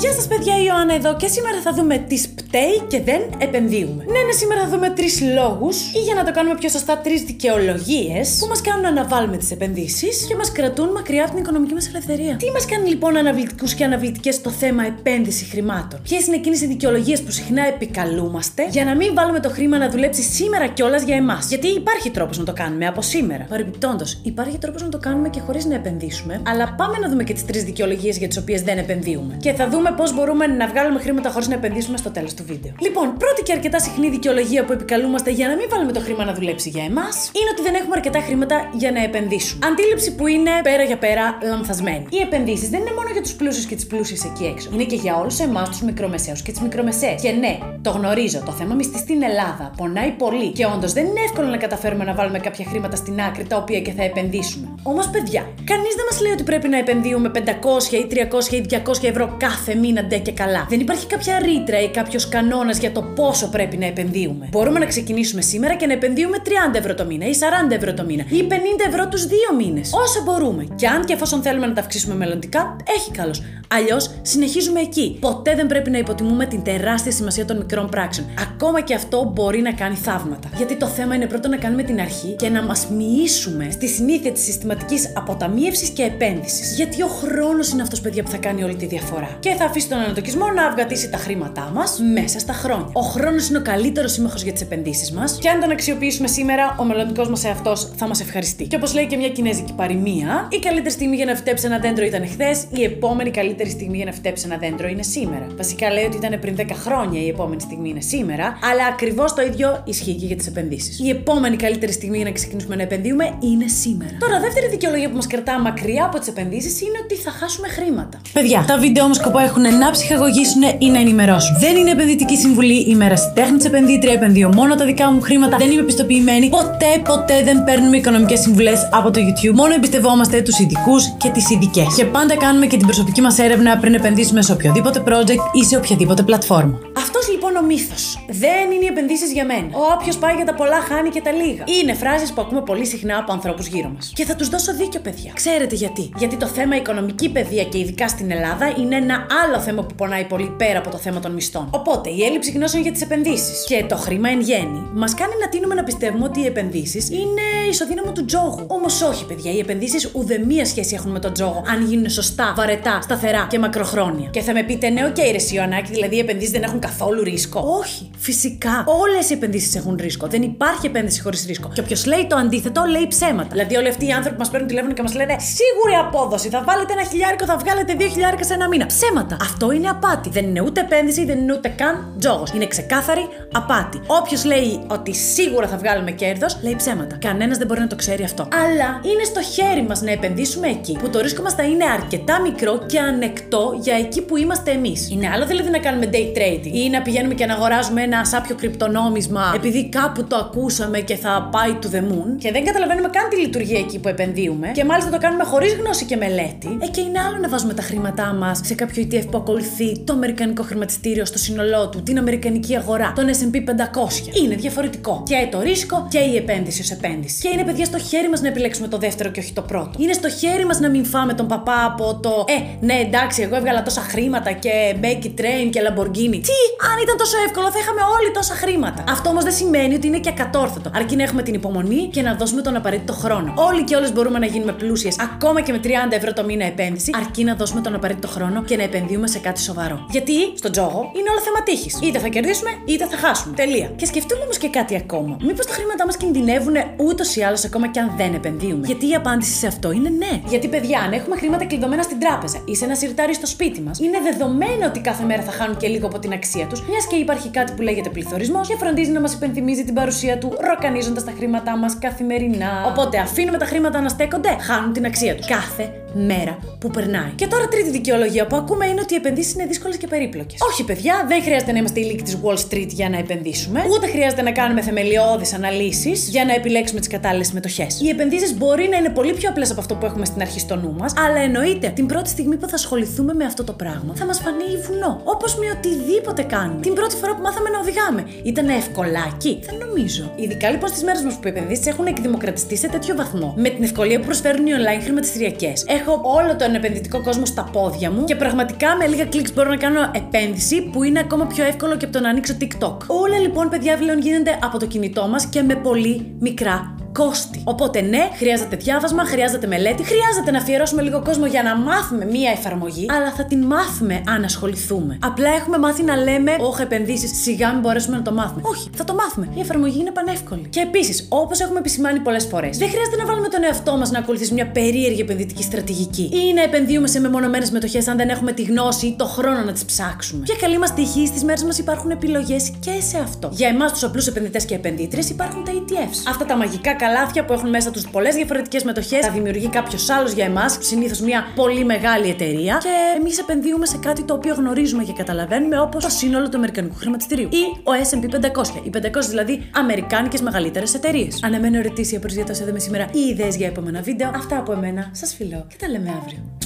Γεια σας, παιδιά, η Ιωάννα εδώ και σήμερα θα δούμε τις πταίει και δεν επενδύουμε. Ναι, ναι, σήμερα θα δούμε τρεις λόγους ή για να το κάνουμε πιο σωστά, τρεις δικαιολογίες που μας κάνουν να αναβάλουμε τις επενδύσεις και μας κρατούν μακριά από την οικονομική μας ελευθερία. Τι μας κάνει λοιπόν αναβλητικούς και αναβλητικές στο θέμα επένδυση χρημάτων; Ποιες είναι εκείνες οι δικαιολογίες που συχνά επικαλούμαστε για να μην βάλουμε το χρήμα να δουλέψει σήμερα κιόλας για εμάς; Γιατί υπάρχει τρόπος να το κάνουμε από σήμερα. Παρεμπιπτόντως, υπάρχει τρόπος να το κάνουμε και χωρίς να επενδύσουμε, αλλά πάμε να δούμε και τις τρεις δικαιολογίες για τις οποίες δεν επενδύουμε. Και θα δούμε πώς μπορούμε να βγάλουμε χρήματα χωρίς να επενδύσουμε στο τέλος του βίντεο. Λοιπόν, πρώτη και αρκετά συχνή δικαιολογία που επικαλούμαστε για να μην βάλουμε το χρήμα να δουλέψει για εμάς είναι ότι δεν έχουμε αρκετά χρήματα για να επενδύσουμε. Αντίληψη που είναι πέρα για πέρα λανθασμένη. Οι επενδύσεις δεν είναι μόνο για τους πλούσιους και τις πλούσιες εκεί έξω. Είναι και για όλους εμάς τους μικρομεσαίους και τις μικρομεσαίες. Και ναι, το γνωρίζω, το θέμα μισθής στην Ελλάδα πονάει πολύ και όντως δεν είναι εύκολο να καταφέρουμε να βάλουμε κάποια χρήματα στην άκρη τα οποία και θα επενδύσουμε. Όμως, παιδιά, κανείς δεν μας λέει ότι πρέπει να επενδύουμε 500 ή 300 ή 200 ευρώ κάθε μήνα ντε και καλά. Δεν υπάρχει κάποια ρήτρα ή κάποιος κανόνα για το πόσο πρέπει να επενδύουμε. Μπορούμε να ξεκινήσουμε σήμερα και να επενδύουμε 30 ευρώ το μήνα ή 40 ευρώ το μήνα ή 50 ευρώ τους δύο μήνες. Όσο μπορούμε. Και αν και εφόσον θέλουμε να τα αυξήσουμε μελλοντικά, έχει καλώ. Αλλιώς συνεχίζουμε εκεί. Ποτέ δεν πρέπει να υποτιμούμε την τεράστια σημασία των μικρών πράξεων. Ακόμα και αυτό μπορεί να κάνει θαύματα. Γιατί το θέμα είναι πρώτα να κάνουμε την αρχή και να μας μοιήσουμε στη συνήθεια της συστηματικής αποταμίευσης και επένδυσης. Γιατί ο χρόνος είναι αυτός, παιδιά, που θα κάνει όλη τη διαφορά. Και θα αφήσει τον ανατοκισμό να αυγατήσει τα χρήματά μας μέσα στα χρόνια. Ο χρόνος είναι ο καλύτερος σύμμαχος για τις επενδύσεις μας. Και αν τον αξιοποιήσουμε σήμερα, ο μελλοντικός μας εαυτός θα μας ευχαριστεί. Και όπως λέει και μια κινέζικη παροιμία, η καλύτερη στιγμή για να φυτέψει ένα δέντρο ήταν χθες, η επόμενη καλύτερη στιγμή για να φυτέψει ένα δέντρο είναι σήμερα. Βασικά λέει ότι ήταν πριν 10 χρόνια η επόμενη στιγμή είναι σήμερα, αλλά ακριβώς το ίδιο ισχύει και για τις επενδύσεις. Η επόμενη καλύτερη στιγμή για να ξεκινήσουμε να επενδύουμε είναι σήμερα. Τώρα, δεύτερη δικαιολογία που μας κρατά μακριά από τις επενδύσεις είναι ότι θα χάσουμε χρήματα. Παιδιά, τα βίντεο όμως σκοπό έχουν να ψυχαγωγήσουν ή να ενημερώσουν. Δεν είναι επενδυτική συμβουλή, η μέρα τέχνη τη επενδύτρια, επενδύω μόνο τα δικά μου χρήματα, δεν είμαι πιστοποιημένη. Ποτέ, ποτέ δεν παίρνουμε οικονομικές συμβουλές από το YouTube. Μόνο εμπιστευόμαστε τους ειδικούς και τις ειδικές. Και πάντα κάνουμε και την προσωπική μας έρευνα πριν επενδύσουμε σε οποιοδήποτε project ή σε οποιαδήποτε πλατφόρμα. Αυτός λοιπόν ο μύθος. Δεν είναι οι επενδύσεις για μένα. Όποιος πάει για τα πολλά χάνει και τα λίγα. Είναι φράσεις που ακούμε πολύ συχνά από ανθρώπους γύρω μας. Και θα τους δώσω δίκιο, παιδιά. Ξέρετε γιατί. Γιατί το θέμα οικονομική παιδεία και ειδικά στην Ελλάδα είναι ένα άλλο θέμα που πονάει πολύ πέρα από το θέμα των μισθών. Οπότε η έλλειψη γνώσεων για τις επενδύσεις και το χρήμα εν γένει μας κάνει να τείνουμε να πιστεύουμε ότι οι επενδύσεις είναι ισοδύναμο του τζόγου. Όμως όχι, παιδιά. Οι επενδύσεις ουδεμία σχέση έχουν με τον τζόγο αν γίνουν σωστά, βαρετά, σταθερά και μακροχρόνια. Και θα με πείτε, ναι, OK, okay, ρε Σιωνάκη, δηλαδή οι επενδύσεις δεν έχουν καθόλου ρίσκο. Όχι, φυσικά. Όλες οι επενδύσεις έχουν ρίσκο. Δεν υπάρχει επένδυση χωρίς ρίσκο. Και όποιος λέει το αντίθετο, λέει ψέματα. Δηλαδή, όλοι αυτοί οι άνθρωποι που μας παίρνουν τηλέφωνο και μας λένε Σίγουρη απόδοση, θα βάλετε ένα χιλιάρικο, θα βγάλετε δύο χιλιάρικα σε ένα μήνα. Ψέματα. Αυτό είναι απάτη. Δεν είναι ούτε επένδυση, δεν είναι ούτε καν τζόγος. Είναι ξεκάθαρη απάτη. Όποιος λέει ότι σίγουρα θα βγάλουμε κέρδος, λέει ψέματα. Κανένας δεν μπορεί να το ξέρει αυτό. Αλλά είναι στο χέρι μας να επενδύσουμε εκεί που το ρίσκο μας θα είναι αρκετά μικρό και ανεκτό για εκεί που είμαστε εμείς. Είναι άλλο δηλαδή να κάνουμε day trading ή να πηγαίνουμε και να αγοράζουμε ένα σάπιο κρυπτονόμισμα επειδή κάπου το ακούσαμε και θα πάει to the moon και δεν καταλαβαίνουμε καν τη λειτουργία εκεί που επενδύουμε και μάλιστα το κάνουμε χωρίς γνώση και μελέτη. Ε, και είναι άλλο να βάζουμε τα χρήματά μας σε κάποιο ETF που ακολουθεί το αμερικανικό χρηματιστήριο στο σύνολό του, την αμερικανική αγορά, τον SP 500. Είναι διαφορετικό. Και το ρίσκο και η επένδυση ως επένδυση. Και είναι παιδιά στο χέρι μας να επιλέξουμε το δεύτερο και όχι το πρώτο. Είναι στο χέρι μας να μην φάμε τον παπά από το Ε, ναι, εντάξει, εγώ έβγαλα τόσα χρήματα και make it train και Lamborghini. Τι, αν ήταν τόσο εύκολο, θα είχαμε όλοι τόσα χρήματα. Αυτό όμως δεν σημαίνει ότι είναι και ακατόρθωτο. Αρκεί να έχουμε την υπομονή και να δώσουμε τον απαραίτητο χρόνο. Όλοι και όλες μπορούμε να γίνουμε πλούσιες, ακόμα και με 30 ευρώ το μήνα επένδυση, αρκεί να δώσουμε τον απαραίτητο χρόνο και να επενδύουμε σε κάτι σοβαρό. Γιατί στον τζόγο είναι όλο θέμα τύχης. Είτε θα κερδίσουμε, είτε θα χάσουμε. Τελεία. Και σκεφτούμε όμως και κάτι ακόμα. Μήπως τα χρήματά μας κινδυνεύουν ούτως ή άλλως ακόμα και αν δεν επενδύουμε; Γιατί η απάντηση σε αυτό είναι ναι. Γιατί παιδιά, αν έχουμε χρήματα κλειδωμένα στην τράπεζα ή σε ένα σιρτάρι στο σπίτι μας, είναι δεδομένο ότι κάθε μέρα θα χάνουν και λίγο από την αξία τους, μιας και υπάρχει κάτι που λέγεται πληθωρισμός και φροντίζει να μας υπενθυμίζει την παρουσία του, ροκανίζοντας τα χρήματά μας καθημερινά. Οπότε αφήνουμε τα χρήματα να στέκονται, χάνουν την αξία τους. Κάθε μέρα που περνάει. Και τώρα τρίτη δικαιολογία που ακούμε είναι ότι οι επενδύσεις είναι δύσκολες και περίπλοκες. Όχι, παιδιά, δεν χρειάζεται να είμαστε η λύκη της Wall Street για να επενδύσουμε, ούτε χρειάζεται να κάνουμε θεμελιώδεις αναλύσεις για να επιλέξουμε τις κατάλληλες μετοχέ. Οι επενδύσεις μπορεί να είναι πολύ πιο απλές από αυτό που έχουμε στην αρχή στο νου μας, αλλά εννοείται την πρώτη στιγμή που θα ασχοληθούμε με αυτό το πράγμα θα μας φανεί βουνό. Όπως με οτιδήποτε κάνουμε. Την πρώτη φορά που μάθαμε να οδηγάμε. Ήταν ευκολάκι. Δεν νομίζω. Ειδικά λοιπόν στις μέρες μας που οι επενδύσεις έχουν εκδημοκρατιστεί σε τέτοιο βαθμό, με την ευκολία που προσφέρουν οι online χρηματιστηριακές, έχω όλο τον επενδυτικό κόσμο στα πόδια μου και πραγματικά με λίγα κλικς μπορώ να κάνω επένδυση που είναι ακόμα πιο εύκολο και από το να ανοίξω TikTok. Όλα λοιπόν, παιδιά, πλέον γίνονται από το κινητό μας και με πολύ μικρά κόστη. Οπότε ναι, χρειάζεται διάβασμα, χρειάζεται μελέτη, χρειάζεται να αφιερώσουμε λίγο κόσμο για να μάθουμε μία εφαρμογή, αλλά θα την μάθουμε αν ασχοληθούμε. Απλά έχουμε μάθει να λέμε, Όχι, επενδύσεις, σιγά μην μπορέσουμε να το μάθουμε. Όχι, θα το μάθουμε. Η εφαρμογή είναι πανεύκολη. Και επίσης, όπως έχουμε επισημάνει πολλές φορές, δεν χρειάζεται να βάλουμε τον εαυτό μας να ακολουθήσει μια περίεργη επενδυτική στρατηγική ή να επενδύουμε σε μεμονωμένες μετοχές αν δεν έχουμε τη γνώση ή το χρόνο να τις ψάξουμε. Για καλή μας τυχή, στις μέρες μας υπάρχουν επιλογές και σε αυτό. Για εμάς τους απλούς επενδυτές και επενδύτριες υπάρχουν τα ETFs. Αυτά τα μαγικά καλάθια που έχουν μέσα τους πολλές διαφορετικές μετοχές, τα δημιουργεί κάποιος άλλος για εμάς, συνήθως μια πολύ μεγάλη εταιρεία, και εμείς επενδύουμε σε κάτι το οποίο γνωρίζουμε και καταλαβαίνουμε, όπως το σύνολο του Αμερικανικού χρηματιστηρίου ή ο SP 500. Οι 500 δηλαδή Αμερικάνικες μεγαλύτερες εταιρείες. Αναμένω ερωτήσεις για προσδιατώσει εδώ με σήμερα ή ιδέες για επόμενα βίντεο. Αυτά από εμένα. Σας φιλώ και τα λέμε αύριο.